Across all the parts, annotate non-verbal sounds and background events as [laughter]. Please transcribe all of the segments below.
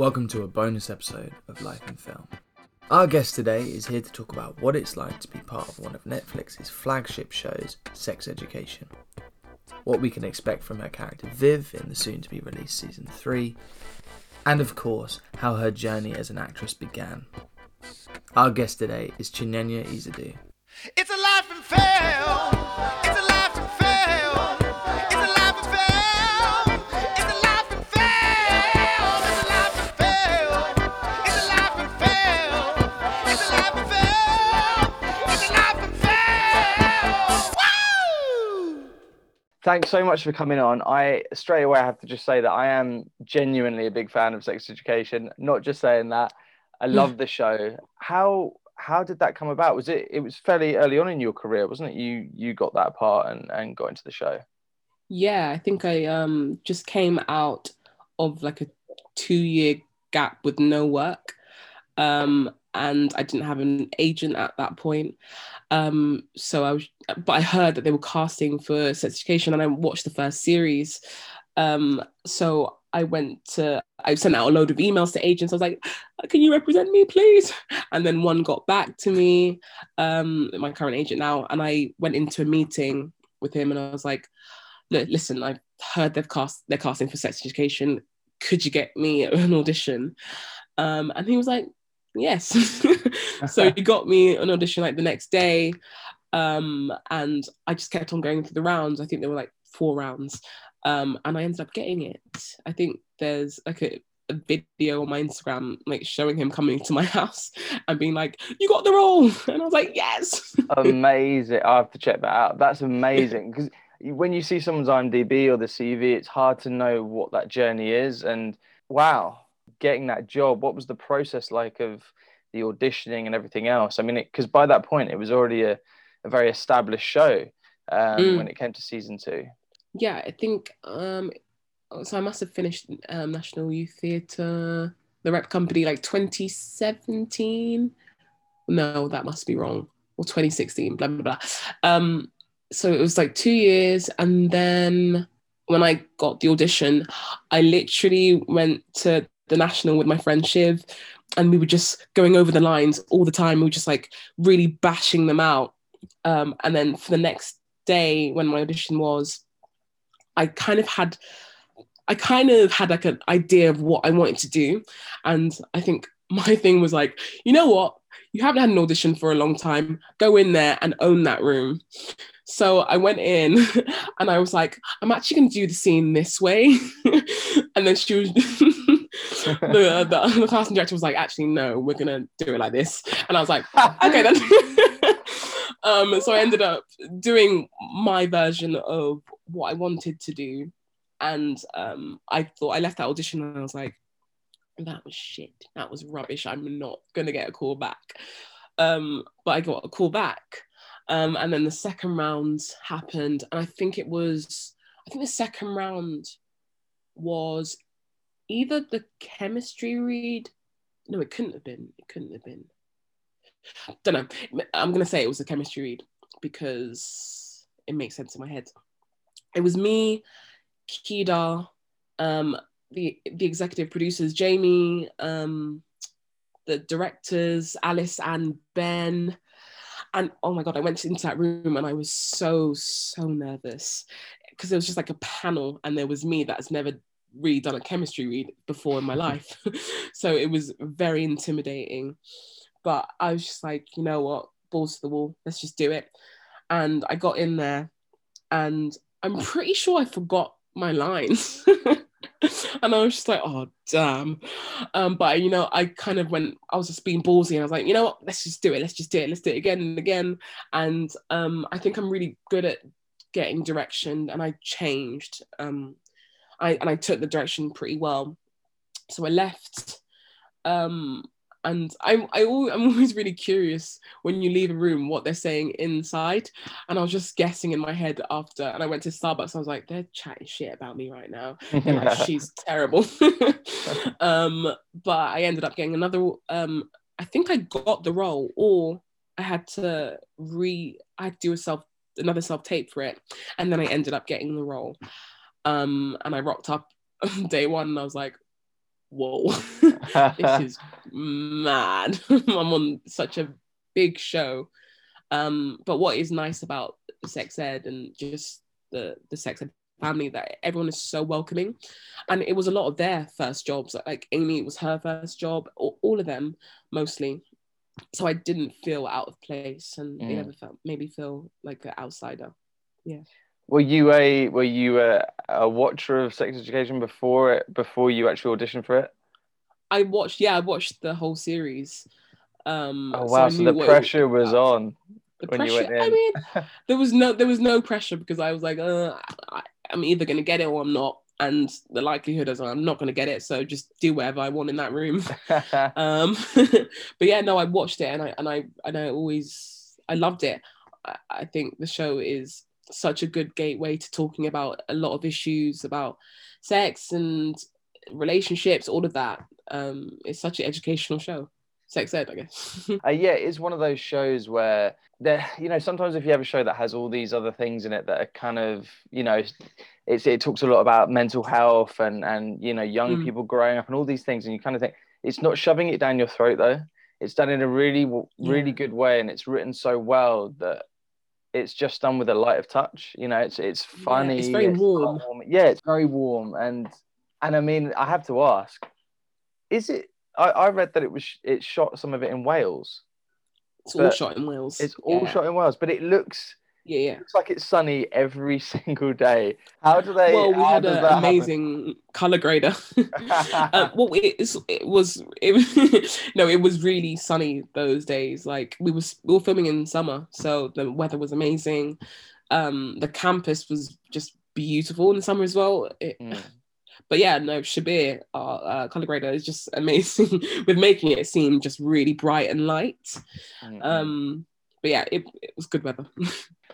Welcome to a bonus episode of Life in Film. Our guest today is here to talk about what it's like to be part of one of Netflix's flagship shows, Sex Education. What we can expect from her character Viv in the soon to be released season 3, and of course, how her journey as an actress began. Our guest today is Chinenye Ezeudu. Thanks so much for coming on. I straight away have to just say that I am genuinely a big fan of Sex Education. Not just saying that. I love the show. How how did that come about? Was it it was fairly early on in your career, wasn't it? You you got that part and, and got into the show. Yeah, I think I um just came out of like a two year gap with no work. Um and I didn't have an agent at that point. Um so I was but I heard that they were casting for sex education and I watched the first series. Um so I went to I sent out a load of emails to agents. I was like, can you represent me, please? And then one got back to me, um, my current agent now, and I went into a meeting with him and I was like, look, listen, I've heard they've cast they're casting for sex education. Could you get me an audition? Um, and he was like, yes. [laughs] so [laughs] he got me an audition like the next day. Um, and I just kept on going through the rounds. I think there were like four rounds. Um, and I ended up getting it. I think there's like a, a video on my Instagram, like showing him coming to my [laughs] house and being like, "You got the role," and I was like, "Yes." Amazing. I have to check that out. That's amazing because when you see someone's IMDb or the CV, it's hard to know what that journey is. And wow, getting that job, what was the process like of the auditioning and everything else? I mean, because by that point, it was already a, a very established show um, Mm. when it came to season two. yeah, I think um, so. I must have finished um, National Youth Theatre, the rep company, like 2017. No, that must be wrong. Or 2016. Blah blah blah. Um, so it was like two years, and then when I got the audition, I literally went to the national with my friend Shiv, and we were just going over the lines all the time. We were just like really bashing them out. Um, and then for the next day, when my audition was, I kind of had I kind of had like an idea of what I wanted to do. And I think [laughs] my thing was like, you know what? You haven't had an audition for a long time. Go in there and own that room. So I went in [laughs] and I was like, I'm actually going to do the scene this way. [laughs] and then she was, the, the, [laughs] the casting director was like, actually, no, we're to do it like this. And I was like, okay then. [laughs] um, so I ended up doing my version of what I wanted to do. And um, I thought I left that audition and I was like, that was shit. That was rubbish. I'm not gonna get a call back. Um, but I got a call back. Um, and then the second round happened, and I think it was, I think the second round was either the chemistry read. No, it couldn't have been. It couldn't have been. I don't know. I'm gonna say it was a chemistry read because it makes sense in my head. It was me, Kedar, um, the the executive producers, Jamie, um, the directors, Alice and Ben. And oh my god, I went into that room and I was so, so nervous. Because it was just like a panel, and there was me that's never really done a chemistry read before in my life. [laughs] so it was very intimidating. But I was just like, you know what, balls to the wall, let's just do it. And I got in there and I'm pretty sure I forgot my lines. [laughs] and I was just like, oh damn. Um, but you know, I kind of went, I was just being ballsy and I was like, you know what, let's just do it, let's just do it, let's do it again and again. And um, I think I'm really good at getting direction and I changed. Um, I and I took the direction pretty well. So I left. Um, and I, I al- I'm [laughs] always really curious when you leave a room what they're saying inside. And I was just guessing in my head after, and I went to Starbucks. I was like, they're chatting shit about me right now. [laughs] Like, she's terrible. [laughs] um, but I ended up getting another. Um, I think I got the role, or I had to re. I had to do a self another self tape for it, and then I ended up getting the role. Um, and I rocked up [laughs] day one, and I was like, whoa, [laughs] this is mad. [laughs] I'm on such a big show. Um, but what is nice about sex ed and just the the sex ed family that everyone is so welcoming, and it was a lot of their first jobs. Like Aimee, it was her first job. All, of them, mostly. So I didn't feel out of place, and they Mm. never felt maybe feel like an outsider. Yeah. Were you a were you a, a watcher of Sex Education before it before you actually auditioned for it? I watched, yeah, I watched the whole series. Um, Oh so wow! I So, the pressure was about. on. The when you pressure. went I mean, [laughs] there was no there was no pressure because I was like, uh, I, I'm either gonna get it or I'm not, and the likelihood is I'm not gonna get it. So just do whatever I want in that room. [laughs] Um, [laughs] but yeah, no, I watched it and I and I and I always I loved it. I, I think the show is such a good gateway to talking about a lot of issues about sex and relationships, all of that. Um, it's such an educational show. Sex ed, I guess. [laughs] Uh, yeah, it's one of those shows where there, you know, sometimes if you have a show that has all these other things in it that are kind of, you know, it's it talks a lot about mental health and and you know young Mm. people growing up and all these things, and you kind of think it's not shoving it down your throat though. It's done in a really really Yeah. good way, and it's written so well that it's just done with a light of touch. You know, it's it's Yeah, funny. it's very warm. heartwarming. Yeah, it's very warm, and and I mean, I have to ask, is it? I, I read that it was it shot some of it in Wales. it's all shot in Wales. It's all yeah. shot in Wales, but it looks Yeah, yeah. looks like it's sunny every [laughs] single day. How do they? Well, we had an that happen? amazing color grader. [laughs] uh, well, it, it was it was [laughs] no, it was really sunny those days. Like we was we were filming in summer, so the weather was amazing. Um, the campus was just beautiful in the summer as well. It, Mm. But yeah, no, Shabir, our uh, color grader, is just amazing with making it seem just really bright and light. Mm. Um, but yeah, it, it was good weather.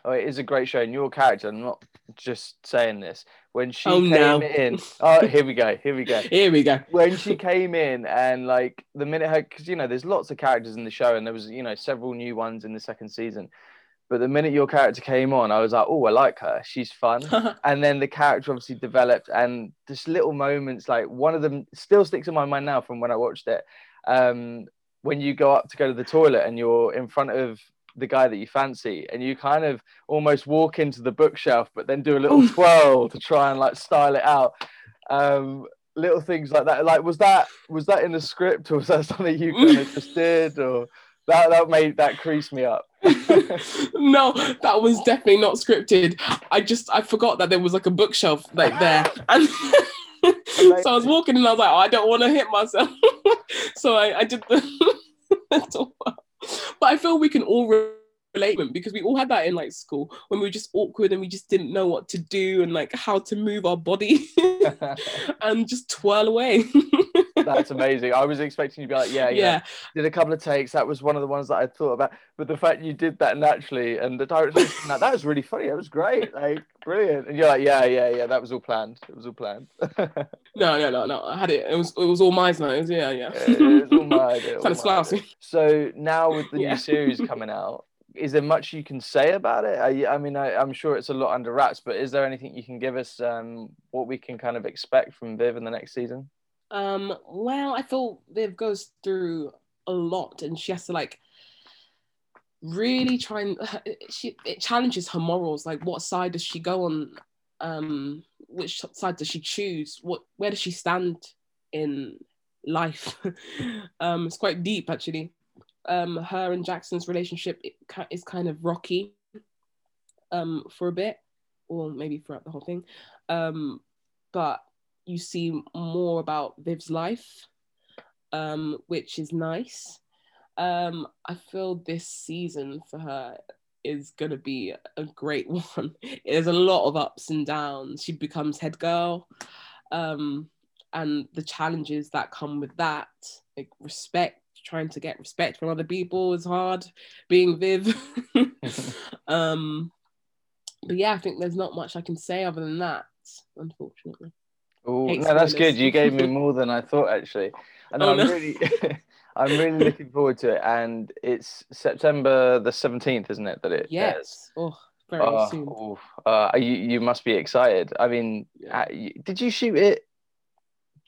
Oh, it is a great show, and your character. I'm not just saying this. When she Oh, came no. in, oh, here we go, here we go. [laughs] Here we go. when she came in and like the minute her because you know there's lots of characters in the show and there was you know several new ones in the second season but the minute your character came on i was like oh i like her she's fun [laughs] and then the character obviously developed and just little moments like one of them still sticks in my mind now from when i watched it um when you go up to go to the toilet and you're in front of the guy that you fancy and you kind of almost walk into the bookshelf but then do a little twirl to try and like style it out. Um little things like that. Like was that was that in the script or was that [laughs] something you kind of just did or that that made that creased me up? [laughs] No, that was definitely not scripted. I just I forgot that there was like a bookshelf like there, [laughs] and so I was walking and I was like, oh, I don't want to hit myself, so I, I did the. But I feel we can all re- relate because we all had that in like school when we were just awkward and we just didn't know what to do and like how to move our body [laughs] [laughs] and just twirl away. [laughs] That's amazing. I was expecting you to be like, yeah, yeah, [laughs] yeah. Did a couple of takes. That was one of the ones that I thought about. But the fact you did that naturally and the director, like, that was really funny. That was great. Like, brilliant. And you're like, yeah, yeah, yeah. That was all planned. It was all planned. [laughs] No, no, no, no. I had it. It was it was all mine. It yeah, yeah. It was all [laughs] it all so now with the Yeah. new series coming out, is there much you can say about it? I, I mean, I, I'm sure it's a lot under wraps, but is there anything you can give us? Um, what we can kind of expect from Viv in the next season? Um, well, I feel Viv goes through a lot and she has to like really try and [laughs] she it challenges her morals. Like what side does she go on? Um, which side does she choose? What where does she stand in life? [laughs] um, it's quite deep actually. Um, her and Jackson's relationship is kind of rocky um for a bit, or maybe throughout the whole thing. Um, but you see more about Viv's life, um, which is nice. Um, I feel this season for her is gonna be a great [laughs] one. There's a lot of ups and downs. She becomes head girl, um, and the challenges that come with that, like respect, trying to get respect from other people is hard. Being Viv, [laughs] [laughs] um, but yeah, I think there's not much I can say other than that, unfortunately. Oh no, that's good. You gave me more than I thought actually, and Oh, I'm no. really, [laughs] I'm really looking forward to it. And it's September the seventeenth, isn't it? That it airs? Yes. Oh, very Oh, soon. oof. Uh, you you must be excited. I mean, Yeah. uh, did you shoot it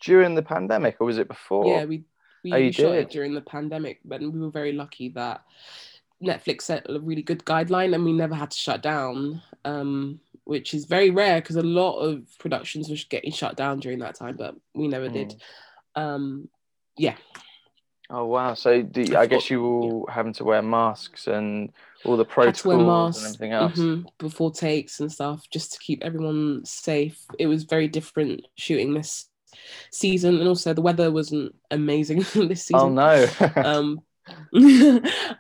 during the pandemic or was it before? Yeah, we we Oh, shot did? it during the pandemic, but we were very lucky that Netflix set a really good guideline and we never had to shut down, um, which is very rare because a lot of productions were getting shut down during that time, but we never did. Mm. Um, yeah, Oh wow! So do, I guess you were having to wear masks and all the protocols and everything else. mhm, before takes and stuff just to keep everyone safe. It was very different shooting this season, and also the weather wasn't amazing [laughs] this season. Oh no! [laughs] um [laughs]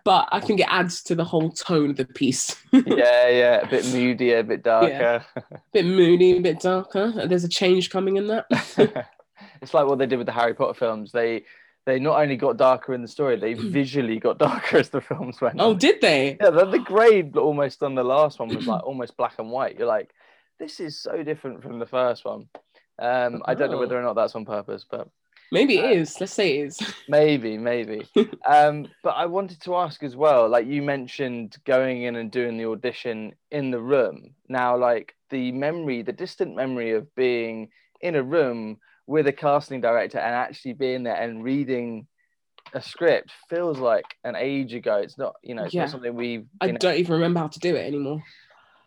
but I think it adds to the whole tone of the piece. [laughs] yeah, yeah, a bit moodier, a bit darker. A bit moody, a bit darker. There's a change coming in that. [laughs] it's like what they did with the Harry Potter films. They they not only got darker in the story, they [clears throat] visually got darker as the films went. oh, on. did they? yeah, the, the grade almost on the last one was like almost black and white. You're like, this is so different from the first one. Um, I don't know Oh. whether or not that's on purpose, but Maybe Uh, it is. Let's say it is. [laughs] maybe, maybe. um, but I wanted to ask as well, like you mentioned going in and doing the audition in the room. Now, like the memory, the distant memory of being in a room with a casting director and actually being there and reading a script feels like an age ago. It's not, you know, it's Yeah. not something we've I been don't even remember how to do it anymore.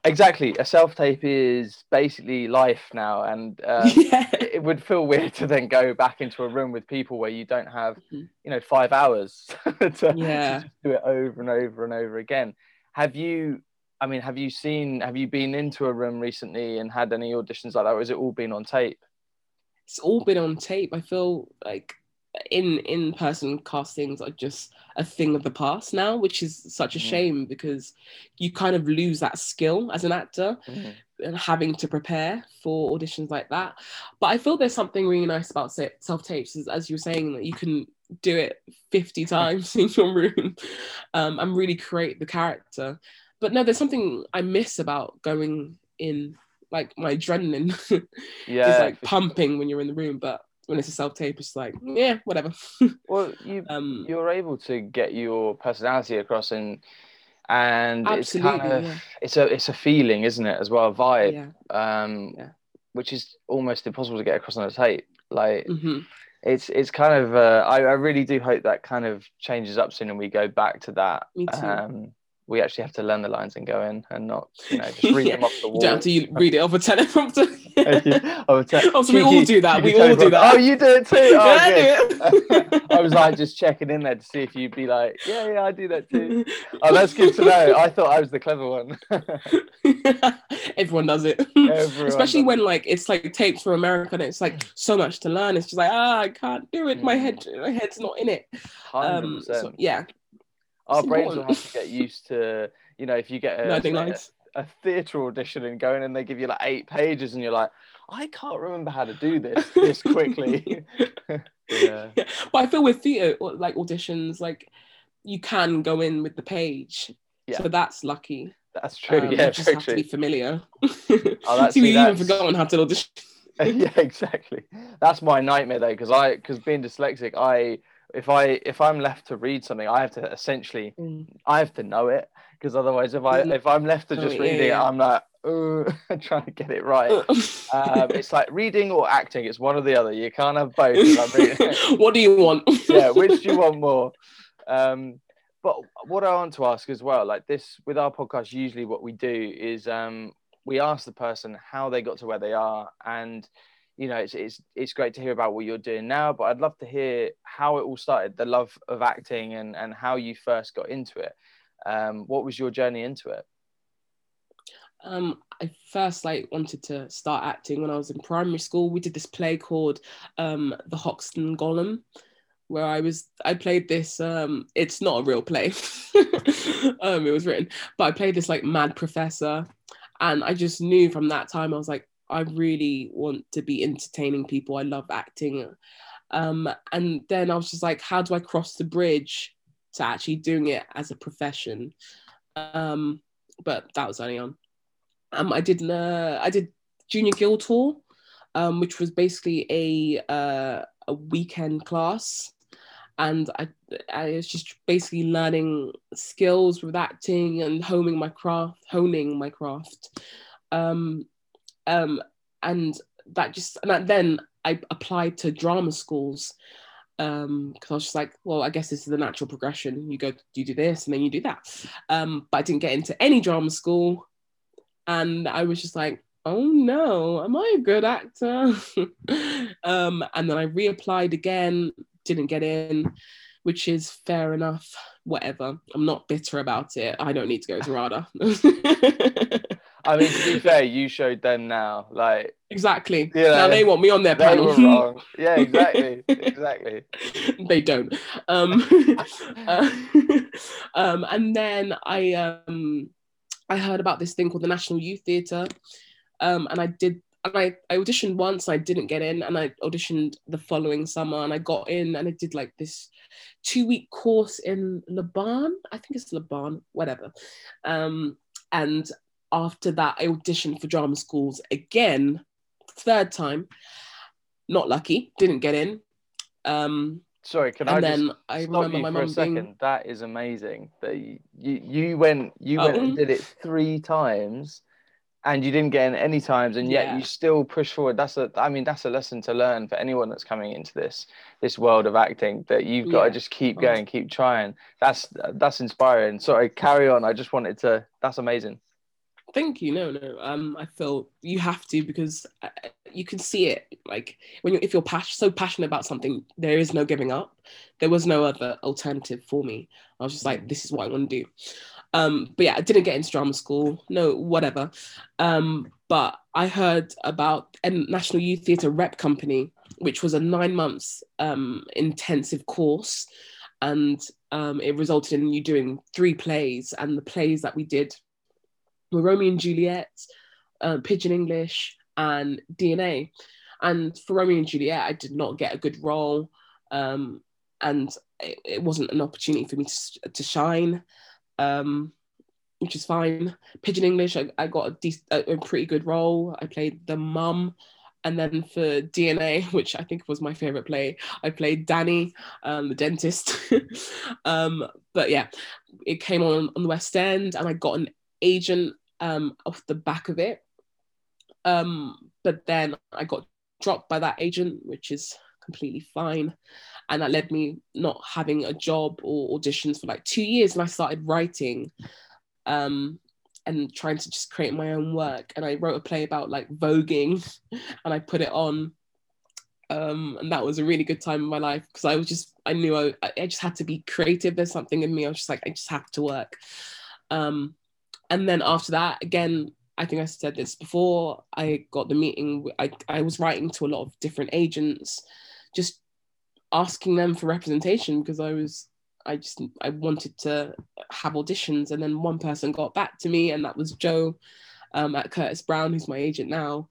exactly. A self tape is basically life now, and um, [laughs] yeah. It would feel weird to then go back into a room with people where you don't have, Mhm. you know, five hours [laughs] to, Yeah. to just do it over and over and over again. Have you? I mean, have you seen? Have you been into a room recently and had any auditions like that, or has it all been on tape? It's all been on tape. I feel like in in person castings are just a thing of the past now, which is such a Mhm. shame because you kind of lose that skill as an actor. and having to prepare for auditions like that. But I feel there's something really nice about self tapes, as, as you were saying, that you can do it 50 times [laughs] in your room um, and really create the character. But no, there's something I miss about going in, like my adrenaline [laughs] Yeah, is like pumping when you're in the room. But when it's a self tape, it's like, yeah, whatever. [laughs] Well, you um, you're able to get your personality across and and it's kind of yeah. it's a it's a feeling, isn't it, as well, a vibe. yeah. um, Yeah. which is almost impossible to get across on a tape. Like hmm it's it's kind of uh, I, I really do hope that kind of changes up soon and we go back to that. Me too. Um, we actually have to learn the lines and go in and not you know just [laughs] read Yeah. them off the You wall. don't have to you read it off a teleprompter. Yeah, I Oh, so we all do that. We all do that. Oh, you do it too. [laughs] Yeah, Oh, I do it. [laughs] I was like just checking in there to see if you'd be like, yeah, yeah, I do that too. Oh, that's good to know. I thought I was the clever one. Everyone does it. Everyone Especially does when like it's like tapes for America and it's like so much to learn. It's just like, ah, I can't do it. My head my head's not in it. Um so yeah, Our brains will have to get used to, you know, if you get a, say, a theatre audition and going and they give you like eight pages and you're like, I can't remember how to do this this [laughs] quickly. [laughs] yeah. But I feel with theatre like auditions, like you can go in with the page. Yeah. So that's lucky. That's true. Um, yeah, you just have to be familiar. [laughs] Oh, that's- See, we see, even that's- forgotten how to audition. yeah, exactly. That's my nightmare though, because I because being dyslexic, I if I if I'm left to read something, I have to essentially I have to know it because otherwise, if I Mhm. if I'm left to Oh, just yeah, reading yeah. it, I'm like, [laughs] trying to get it right. [laughs] um, it's like reading or acting. It's one or the other. You can't have both. [laughs] What do you want? yeah, which do you want more? Um, but what I want to ask as well, like this with our podcast, usually what we do is um, we ask the person how they got to where they are, and you know, it's it's it's great to hear about what you're doing now, but I'd love to hear how it all started, the love of acting, and and how you first got into it. Um, what was your journey into it? Um, I first like wanted to start acting when I was in primary school. We did this play called um, The Hoxton Golem, where I was I played this. Um, it's not a real play. [laughs] um, it was written, but I played this like mad professor, and I just knew from that time I was like, I really want to be entertaining people. I love acting. Um, and then I was just like, how do I cross the bridge to actually doing it as a profession? Um, but that was early on. Um, I did uh, I did Junior Guildhall, um, which was basically a uh, a weekend class, and I I was just basically learning skills with acting and honing my craft, honing my craft, um, um, and that just and then I applied to drama schools um because I was just like, well, I guess this is the natural progression. You go, you do this, and then you do that. Um, but I didn't get into any drama school, and I was just like, oh no, am I a good actor? [laughs] um, and then I reapplied again, didn't get in, which is fair enough. Whatever. I'm not bitter about it. I don't need to go to [laughs] RADA. [laughs] I mean, to be fair, you showed them now. Like exactly. Yeah. Now they want me on their they panel. were wrong. Yeah, [laughs] exactly, exactly. [laughs] they don't. Um, [laughs] uh, um, and then I um, I heard about this thing called the National Youth Theatre, um, and I did. And I, I auditioned once, I didn't get in, and I auditioned the following summer, and I got in, and I did like this two week course in Laban. I think it's Laban, whatever. Um, and after that, I auditioned for drama schools again, third time. Not lucky, didn't get in. Um, Sorry, can I and just I stop remember you my for a second? being That is amazing. That you, you you went you went and Oh. did it three times, and you didn't get in any times, and yet Yeah. you still push forward. That's a I mean that's a lesson to learn for anyone that's coming into this this world of acting. That you've got Yeah. to just keep going, keep trying. That's that's inspiring. Sorry, carry on. I just wanted to. That's amazing. Thank you. No, no. Um, I feel you have to because uh, you can see it. Like when you if you're pas- so passionate about something, there is no giving up. There was no other alternative for me. I was just like, this is what I want to do. Um, but yeah, I didn't get into drama school. No, whatever. Um, but I heard about a National Youth Theatre Rep Company, which was a nine months um, intensive course, and um, it resulted in you doing three plays. And the plays that we did Romeo and Juliet, uh, Pigeon English, and DNA. And for Romeo and Juliet, I did not get a good role, um, and it, it wasn't an opportunity for me to, to shine, um, which is fine. Pigeon English, I, I got a, a, a pretty good role. I played the mum. And then for DNA, [laughs] which I think was my favorite play, I played Danny, um, the dentist. [laughs] um, but yeah, it came on on the West End, and I got an agent um, off the back of it. Um, but then I got dropped by that agent, which is completely fine. And that led me not having a job or auditions for like two years. And I started writing um, and trying to just create my own work. And I wrote a play about like voguing [laughs] and I put it on. Um, and that was a really good time in my life because I was just, I knew I, I just had to be creative. There's something in me. I was just like, I just have to work. Um, and then after that, again, I think I said this before. I got the meeting. I I was writing to a lot of different agents, just asking them for representation because I was I just I wanted to have auditions. And then one person got back to me, and that was Joe um, at Curtis Brown, who's my agent now.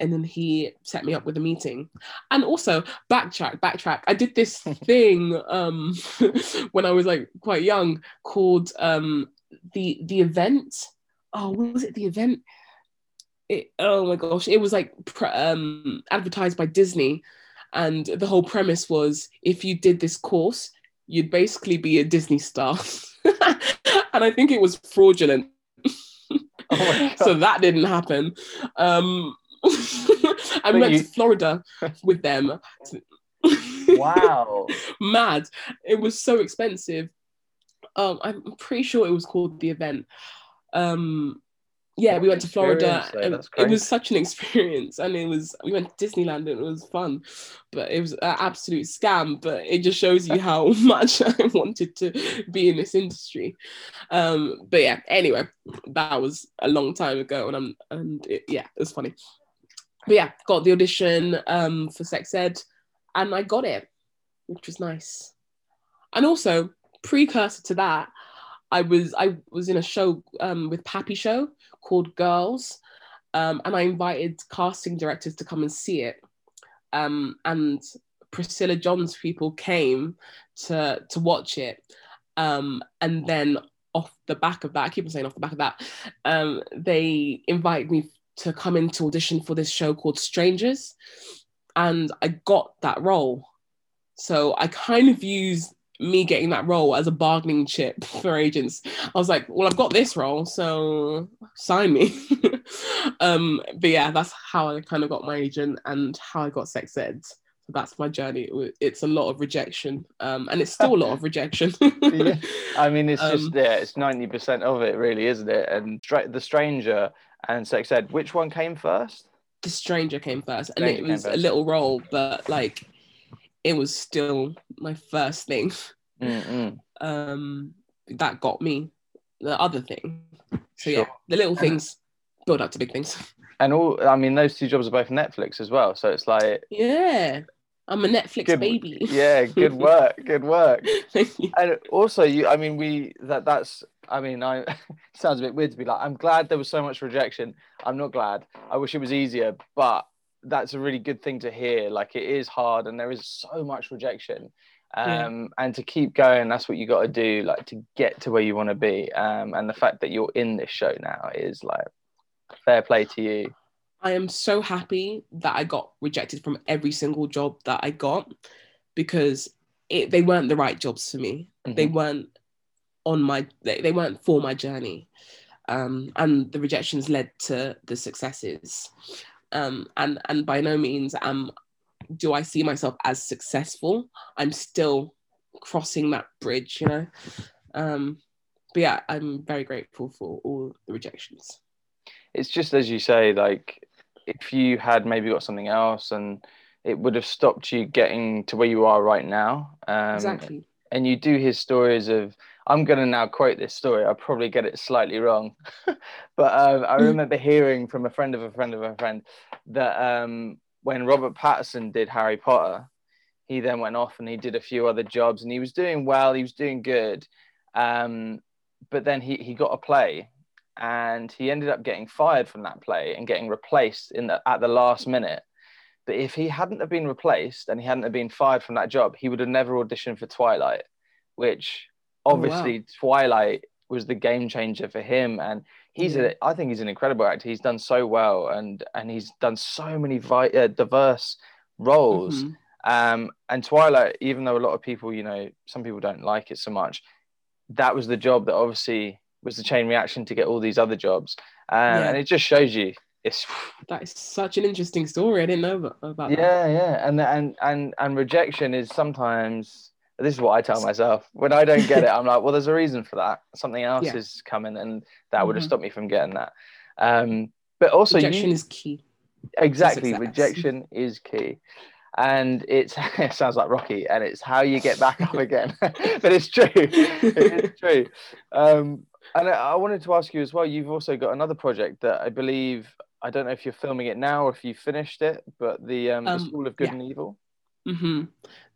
And then he set me up with a meeting. And also backtrack, backtrack. I did this [laughs] thing um, [laughs] when I was like quite young called um, the the event oh what was it? The event it, oh my gosh it was like um advertised by disney. And the whole premise was if you did this course you'd basically be a disney star. [laughs] And i think it was fraudulent. Oh [laughs] so that didn't happen. Um [laughs] i went you- to florida with them. Wow. mad. It was so expensive. Um, I'm pretty sure it was called the event. Um, yeah, What we went to Florida. though. and it was such an experience, and it was we went to Disneyland and it was fun, but it was an absolute scam. But it just shows you how [laughs] much [laughs] I wanted to be in this industry. Um, but yeah, anyway, that was a long time ago, and I'm and it, yeah, it was funny. But yeah, got the audition um, for sex ed, and I got it, which was nice. And also, precursor to that, I was I was in a show um, with Pappy Show called Girls, um, and I invited casting directors to come and see it. Um, and Priscilla John's people came to to watch it, um, and then off the back of that, I keep on saying off the back of that, um, they invited me to come in to audition for this show called Strangers, and I got that role. So I kind of used me getting that role as a bargaining chip [laughs] for agents. I was like, well, I've got this role, so sign me. [laughs] um, but yeah, that's how I kind of got my agent and how I got sex ed. So that's my journey. It's a lot of rejection, um, and it's still a lot of rejection. [laughs] Yeah. I mean, it's just Um, yeah, it's ninety percent of it, really, isn't it? And Stra- the stranger and sex ed, which one came first? the stranger came first, and Stranger it was a little role, but like it was still my first thing. Um that got me the other thing so yeah the little things build up to big things And all, I mean, those two jobs are both Netflix as well. So it's like, yeah i'm a netflix Good- baby yeah, good [laughs] work, good work. [laughs] And also, you, I mean, we that that's, I mean, I [laughs] sounds a bit weird to be like, I'm glad there was so much rejection. I'm not glad. I wish it was easier, but that's a really good thing to hear. Like, it is hard, and there is so much rejection. Yeah. Um, and to keep going, that's what you got to do, like to get to where you want to be. Um, and the fact that you're in this show now is like fair play to you. i am so happy that i got rejected from every single job that i got because it, they weren't the right jobs for me they Mhm. weren't on my they, they weren't for my journey um and the rejections led to the successes um and and by no means um do i see myself as successful. I'm still crossing that bridge you know? Um but yeah i'm very grateful for all the rejections. It's just as you say like if you had maybe got something else and it would have stopped you getting to where you are right now um, exactly. and you do hear stories of i'm going to now quote this story i'll probably get it slightly wrong. [laughs] But um, i remember hearing from a friend of a friend of a friend that um, when Robert Pattinson did harry potter he then went off and he did a few other jobs and he was doing well he was doing good um, but then he, he got a play and he ended up getting fired from that play and getting replaced in the, at the last minute. But if he hadn't have been replaced and he hadn't have been fired from that job he would have never auditioned for twilight which Oh, wow. obviously twilight was the game changer for him and he's Yeah. a i think he's an incredible actor he's done so well and and he's done so many vi- uh, diverse roles Mhm. um, and Twilight, even though a lot of people, you know, some people don't like it so much, that was the job that obviously was the chain reaction to get all these other jobs. Um, Yeah. And it just shows you it's that is such an interesting story i didn't know about, about that yeah, yeah, and and and and rejection is sometimes. This is what I tell myself when I don't get it. I'm like, well, there's a reason for that. Something else Yeah. is coming, and that would have Mhm. stopped me from getting that. Um, but also, rejection you, is key exactly rejection is key and it's [laughs] it sounds like rocky and it's how you get back up again [laughs] but it's true it's true um and I, wanted to ask you as well you've also got another project that i believe i don't know if you're filming it now or if you finished it but the um, the Um, school of good yeah. and evil hmm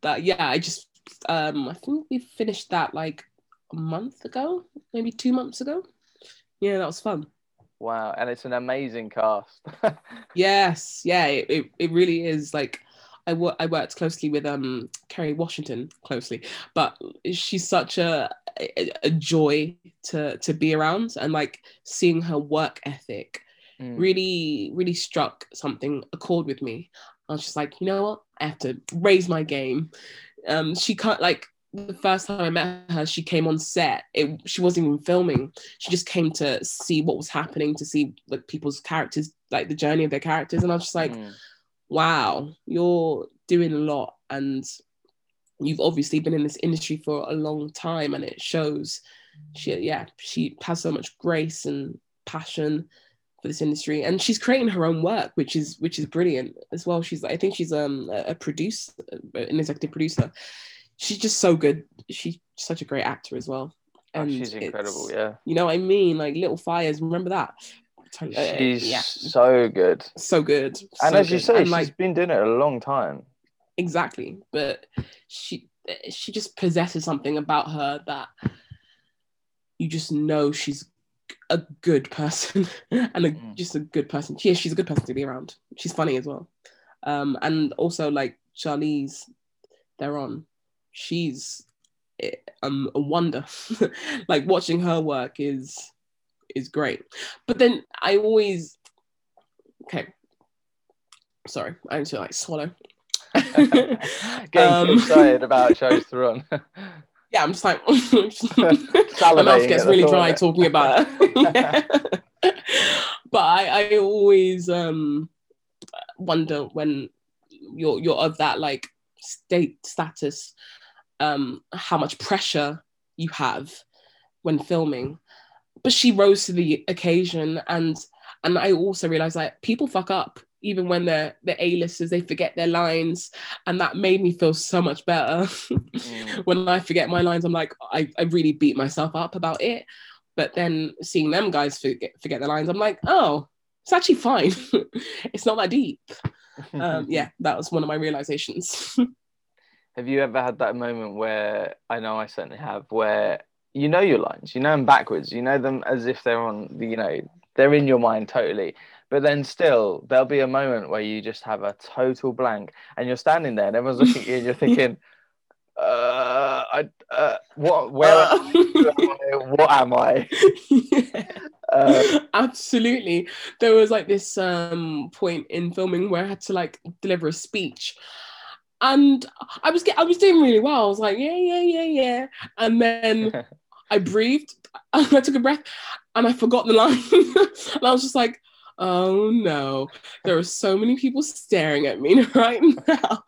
That yeah, I just um I think we finished that like a month ago, maybe two months ago. Yeah, that was fun. wow and it's an amazing cast [laughs] Yes, yeah, it, it, it really is like I I worked closely with um Kerry Washington closely, but she's such a, a a joy to to be around and like seeing her work ethic Mm. really really struck something a chord with me i was just like you know what i have to raise my game um she can't like the first time i met her she came on set. It she wasn't even filming. She just came to see what was happening to see like people's characters like the journey of their characters. And i was just like Mm. wow you're doing a lot. And you've obviously been in this industry for a long time. And it shows she yeah she has so much grace and passion for this industry and she's creating her own work which is which is brilliant as well. She's i think she's um a producer an executive producer. She's just so good. She's such a great actor as well. Oh, and she's incredible yeah. you know what i mean? Like little fires remember that? Uh, she's yeah. so good. So good. And so as you say And, she's like been doing it a long time. Exactly. But she she just possesses something about her that you just know she's a good person [laughs] and a, Mm. just a good person. Yeah she's a good person to be around. She's funny as well. Um and also like charlize theron she's eh, um a wonder. [laughs] Like watching her work is is great. But then i always okay. Sorry i need to like swallow. [laughs] Getting Um, excited about shows to run yeah, I'm just like [laughs] [laughs] my mouth gets really dry talking about it. [laughs] but I, I always um wonder when you're you're of that like state status, um, how much pressure you have when filming. But she rose to the occasion and and I also realized that people fuck up even when they're the A-listers, they forget their lines. And that made me feel so much better. Mm. [laughs] when I forget my lines, I'm like, I, I really beat myself up about it. But then seeing them guys forget, forget their lines, I'm like, oh, it's actually fine. [laughs] it's not that deep. Um, [laughs] yeah, that was one of my realizations. Have you ever had that moment where I know I certainly have, where you know your lines, you know them backwards, you know them as if they're on, the- you know, they're in your mind totally. But then still, there'll be a moment where you just have a total blank, and you're standing there, and everyone's looking at you, and you're [laughs] thinking, uh, I, uh, what, where, am I? what am I? [laughs] Yeah. Uh, Absolutely. There was like this um point in filming where I had to like deliver a speech. And I was get I was doing really well. I was like, yeah, yeah, yeah, yeah. And then [laughs] I breathed, I took a breath, and I forgot the line. and I was just like, oh no, there are so many people staring at me [laughs] right now.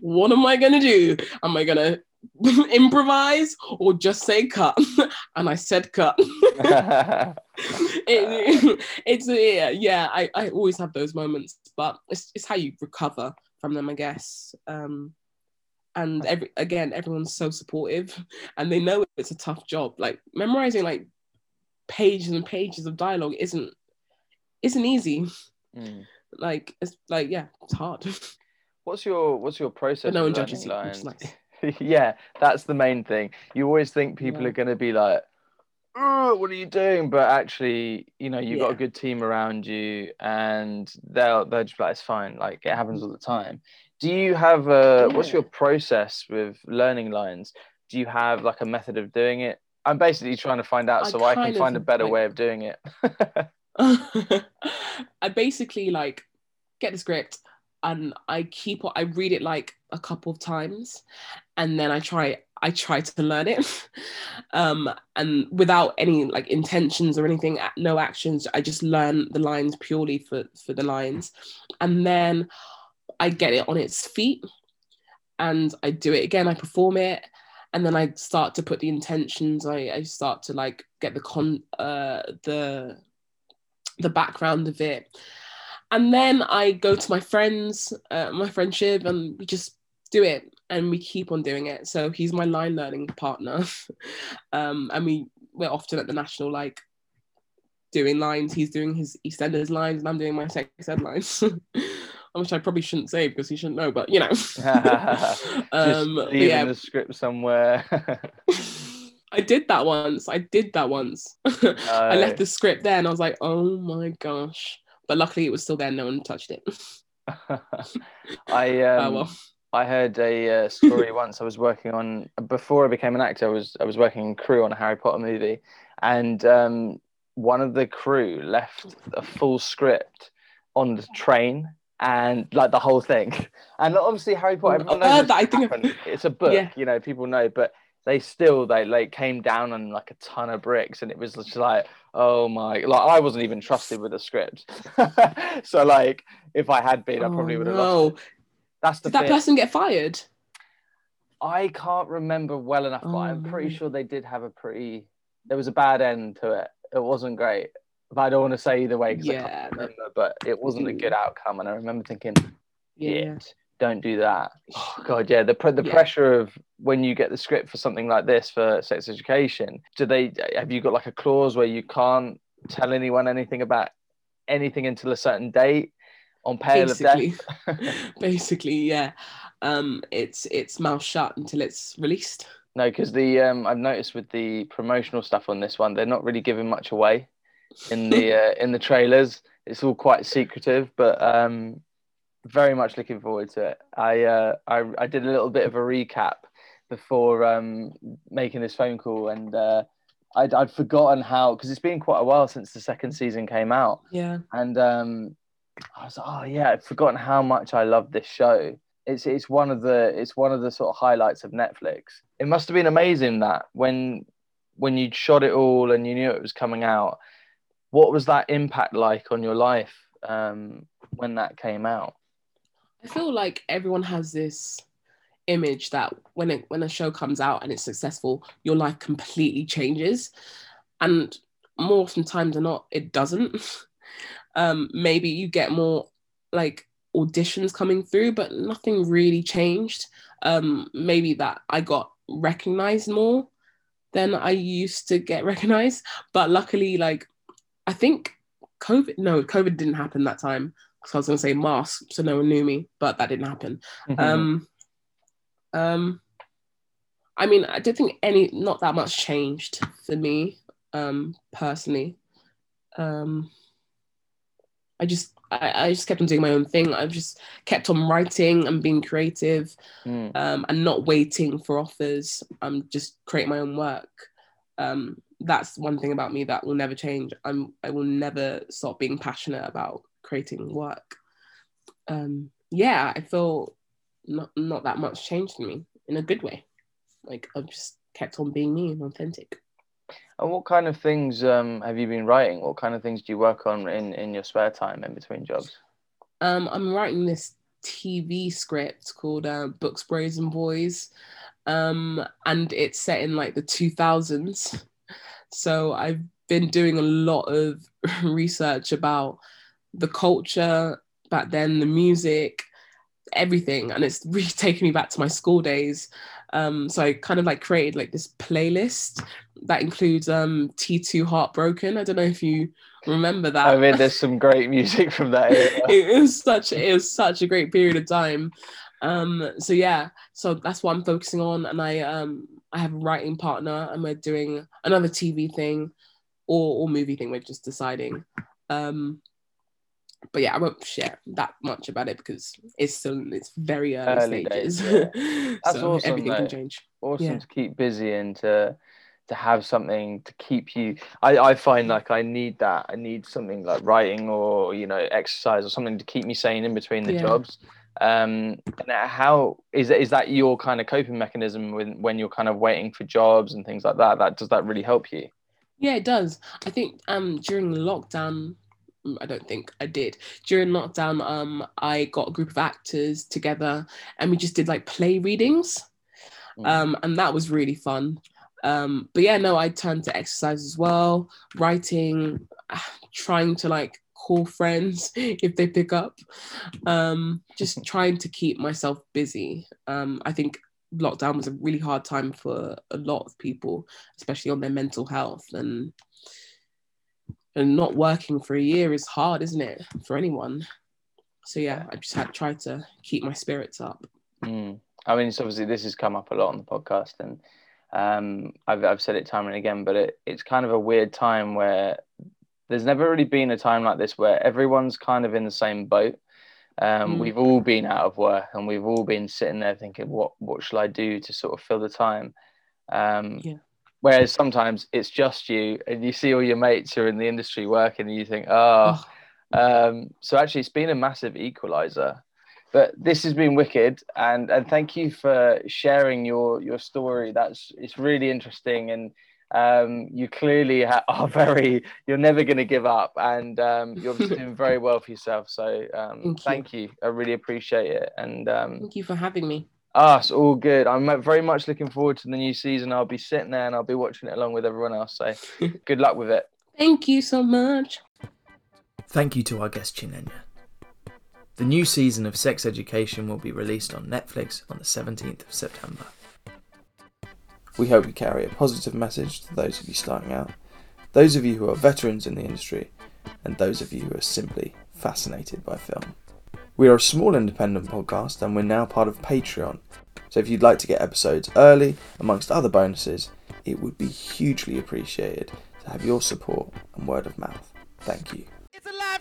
What am I gonna do? Am I gonna [laughs] improvise or just say cut? [laughs] and I said cut. it, it's yeah, yeah. I, I always have those moments, but it's, it's how you recover from them, I guess. Um, and every again, everyone's so supportive, and they know it's a tough job. Like memorizing like pages and pages of dialogue isn't isn't easy. Mm. Like it's like yeah, it's hard. What's your What's your process? But no one judges you, learning which is lines? nice. [laughs] yeah, that's the main thing. You always think people Yeah. are going to be like, "Ugh, "What are you doing?" But actually, you know, you've got a good team around you, and they'll they'll just be like, "It's fine." Like it happens all the time. Do you have a What's your process with learning lines? Do you have like a method of doing it? I'm basically trying to find out I so I can find a better like- way of doing it. [laughs] [laughs] I basically like get the script and I keep I read it like a couple of times and then I try I try to learn it. [laughs] Um and without any like intentions or anything no actions I just learn the lines purely for for the lines. And then I get it on its feet and I do it again I perform it and then I start to put the intentions I, I start to like get the con uh the the background of it and then I go to my friends, uh, my friendship, and we just do it and we keep on doing it. So he's my line learning partner. [laughs] um, and we, we're often at the national, like doing lines. He's doing his EastEnders lines and I'm doing my sex ed lines. [laughs] Which I probably shouldn't say because he shouldn't know, but you know. [laughs] um, leaving yeah, the script somewhere. I did that once. I did that once. [laughs] I left the script there and I was like, oh my gosh. But luckily it was still there. No one touched it. [laughs] I [laughs] Oh um, well. I heard a uh, story once. I was working on before I became an actor. I was I was working in crew on a Harry Potter movie, and um, one of the crew left a full script on the train and like the whole thing. And obviously Harry Potter. everyone I knows heard that. I it's think- happened. it's a book. Yeah. You know, people know, but they still they like came down on like a ton of bricks, and it was just like, oh my! Like I wasn't even trusted with the script. [laughs] so like, if I had been, I probably Oh, would have lost. no. It. That's the Did that fear. person get fired? I can't remember well enough, but Oh, I'm pretty no. sure they did have a pretty. There was a bad end to it. It wasn't great, but I don't want to say either way because I can't remember. But it wasn't a good Mm. outcome, and I remember thinking, Yeah. "Shit, don't do that." Oh [sighs] God, yeah. The pre- the Yeah. pressure of when you get the script for something like this for sex education. Do they have you got like a clause where you can't tell anyone anything about anything until a certain date on of Basically. death? [laughs] [laughs] Basically, yeah. Um, it's it's mouth shut until it's released. No, because the um, I've noticed with the promotional stuff on this one, they're not really giving much away in the [laughs] uh, in the trailers. It's all quite secretive, but um, very much looking forward to it. I uh, I I did a little bit of a recap before um, making this phone call, and uh, I'd I'd forgotten how because it's been quite a while since the second season came out, Yeah. and um, I was like, oh yeah, I'd forgotten how much I love this show. It's it's one of the it's one of the sort of highlights of Netflix. It must have been amazing that when when you shot it all and you knew it was coming out, what was that impact like on your life um, when that came out? I feel like everyone has this image that when it when a show comes out and it's successful, your life completely changes. And more often times than not, it doesn't. [laughs] um, maybe you get more like auditions coming through, but nothing really changed. Um, maybe that I got recognized more than I used to get [laughs] recognized. But luckily, like I think COVID, no, COVID didn't happen that time. So I was gonna say mask, so no one knew me, but that didn't happen. Um, um, I mean, I don't think any, not that much changed for me, um, personally. Um, I just, I, I just kept on doing my own thing. I've just kept on writing and being creative, Mm. um, and not waiting for offers. I'm just create my own work. Um, that's one thing about me that will never change. I'm, I will never stop being passionate about creating work. Um, yeah, I feel not not that much changed in me in a good way. Like I've just kept on being me and authentic. And what kind of things um, have you been writing? What kind of things do you work on in, in your spare time in between jobs? Um, I'm writing this TV script called uh, Books, Bros, and Boys, um, and it's set in like the 2000s. So I've been doing a lot of [laughs] research about the culture back then, the music, everything, and it's really [laughs] taken me back to my school days. Um, so I kind of like created like this playlist that includes um, T2 Heartbroken. I don't know if you remember that. I mean, there's some great music from that era. [laughs] it was such it was such a great period of time. Um, so yeah, so that's what I'm focusing on, and I um I have a writing partner, and we're doing another TV thing, or or movie thing. We're just deciding. Um, but yeah, I won't share that much about it because it's still its very early, Early days, stages. [laughs] That's so awesome, everything though. can change. awesome Yeah. to keep busy and to to have something to keep you I, I find like I need that I need something like writing or you know exercise or something to keep me sane in between the Yeah. jobs um and how is that is that your kind of coping mechanism when when you're kind of waiting for jobs and things like that that does that really help you Yeah, it does. I think um during lockdown, I don't think I did. During lockdown, um, I got a group of actors together and we just did like play readings. Mm. Um, and that was really fun. Um, but yeah, no, I turned to exercise as well, writing, [sighs] trying to like call friends [laughs] if they pick up. Um, just [laughs] trying to keep myself busy. Um, I think lockdown was a really hard time for a lot of people, especially on their mental health and and not working for a year is hard, isn't it, for anyone? So yeah, I just had try to keep my spirits up. Mm. I mean, it's obviously this has come up a lot on the podcast, and um, I've I've said it time and again, but it, it's kind of a weird time where there's never really been a time like this where everyone's kind of in the same boat. Um, Mm. We've all been out of work, and we've all been sitting there thinking, "What what shall I do to sort of fill the time?" Um, Yeah. Whereas sometimes it's just you, and you see all your mates who are in the industry working, and you think, "Oh." Um, so actually, it's been a massive equalizer. But this has been wicked, and and thank you for sharing your your story. That's it's really interesting, and um, you clearly ha- [laughs] are very. You're never going to give up, and um, [laughs] you're doing very well for yourself. So um, Thank you. thank you. I really appreciate it, and um, Thank you for having me. Ah, it's all good. I'm very much looking forward to the new season. I'll be sitting there and I'll be watching it along with everyone else. So [laughs] good luck with it. Thank you so much. Thank you to our guest Chinenye. The new season of Sex Education will be released on Netflix on the 17th of September. We hope we carry a positive message to those of you starting out, those of you who are veterans in the industry, and those of you who are simply fascinated by film. We are a small independent podcast and we're now part of Patreon. So if you'd like to get episodes early, amongst other bonuses, it would be hugely appreciated to have your support and word of mouth. Thank you. It's a life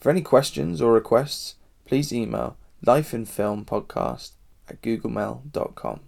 For any questions or requests, please email lifeinfilmpodcast at googlemail.com.